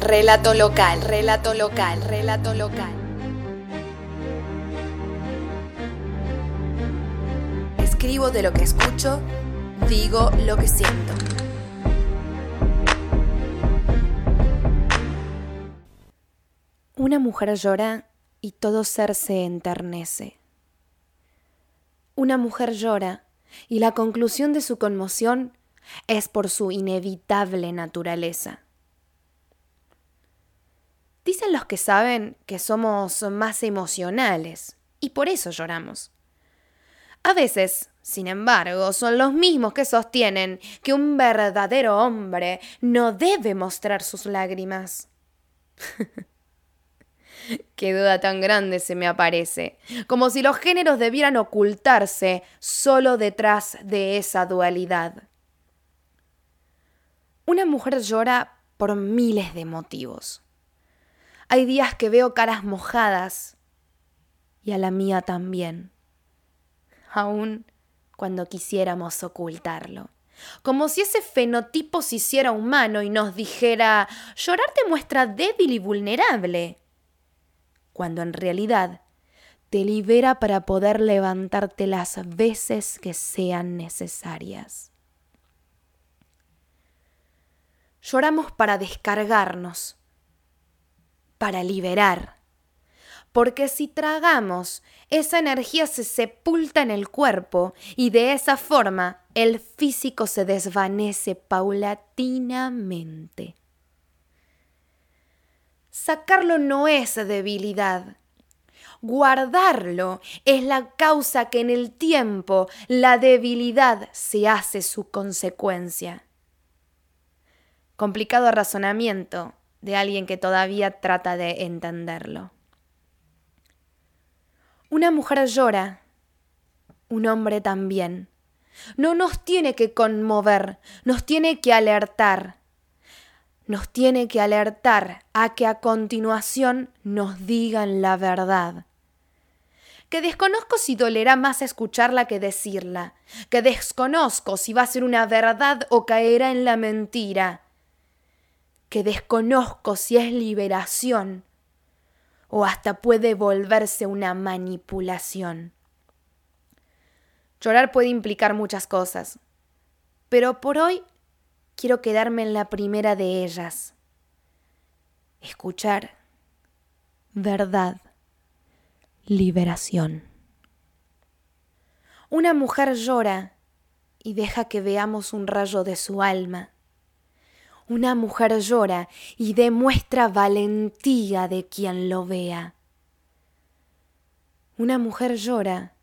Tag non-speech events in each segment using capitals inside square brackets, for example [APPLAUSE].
relato local, relato local, relato local. Escribo de lo que escucho, digo lo que siento. Una mujer llora y todo ser se enternece. Una mujer llora y la conclusión de su conmoción es por su inevitable naturaleza. Dicen los que saben que somos más emocionales y por eso lloramos. A veces, sin embargo, son los mismos que sostienen que un verdadero hombre no debe mostrar sus lágrimas. [LAUGHS] Qué duda tan grande se me aparece, como si los géneros debieran ocultarse solo detrás de esa dualidad. Una mujer llora por miles de motivos. Hay días que veo caras mojadas y a la mía también, aun cuando quisiéramos ocultarlo. Como si ese fenotipo se hiciera humano y nos dijera, llorar te muestra débil y vulnerable cuando en realidad te libera para poder levantarte las veces que sean necesarias. Lloramos para descargarnos, para liberar, porque si tragamos, esa energía se sepulta en el cuerpo y de esa forma el físico se desvanece paulatinamente. Sacarlo no es debilidad. Guardarlo es la causa que en el tiempo la debilidad se hace su consecuencia. Complicado razonamiento de alguien que todavía trata de entenderlo. Una mujer llora, un hombre también. No nos tiene que conmover, nos tiene que alertar nos tiene que alertar a que a continuación nos digan la verdad. Que desconozco si dolerá más escucharla que decirla, que desconozco si va a ser una verdad o caerá en la mentira, que desconozco si es liberación o hasta puede volverse una manipulación. Llorar puede implicar muchas cosas, pero por hoy quiero quedarme en la primera de ellas. Escuchar verdad, liberación. Una mujer llora y deja que veamos un rayo de su alma. Una mujer llora y demuestra valentía de quien lo vea. Una mujer llora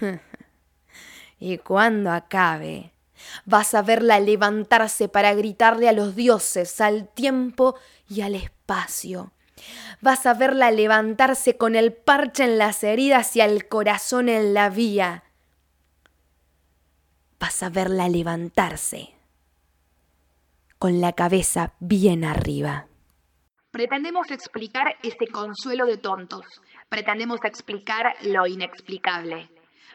[LAUGHS] y cuando acabe Vas a verla levantarse para gritarle a los dioses, al tiempo y al espacio. Vas a verla levantarse con el parche en las heridas y al corazón en la vía. Vas a verla levantarse con la cabeza bien arriba. Pretendemos explicar ese consuelo de tontos. Pretendemos explicar lo inexplicable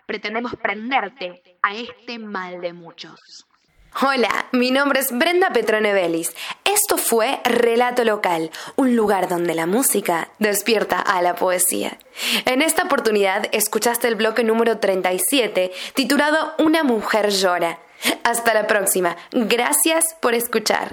pretendemos prenderte a este mal de muchos. Hola, mi nombre es Brenda Petrone Vélez. Esto fue Relato Local, un lugar donde la música despierta a la poesía. En esta oportunidad escuchaste el bloque número 37, titulado Una mujer llora. Hasta la próxima. Gracias por escuchar.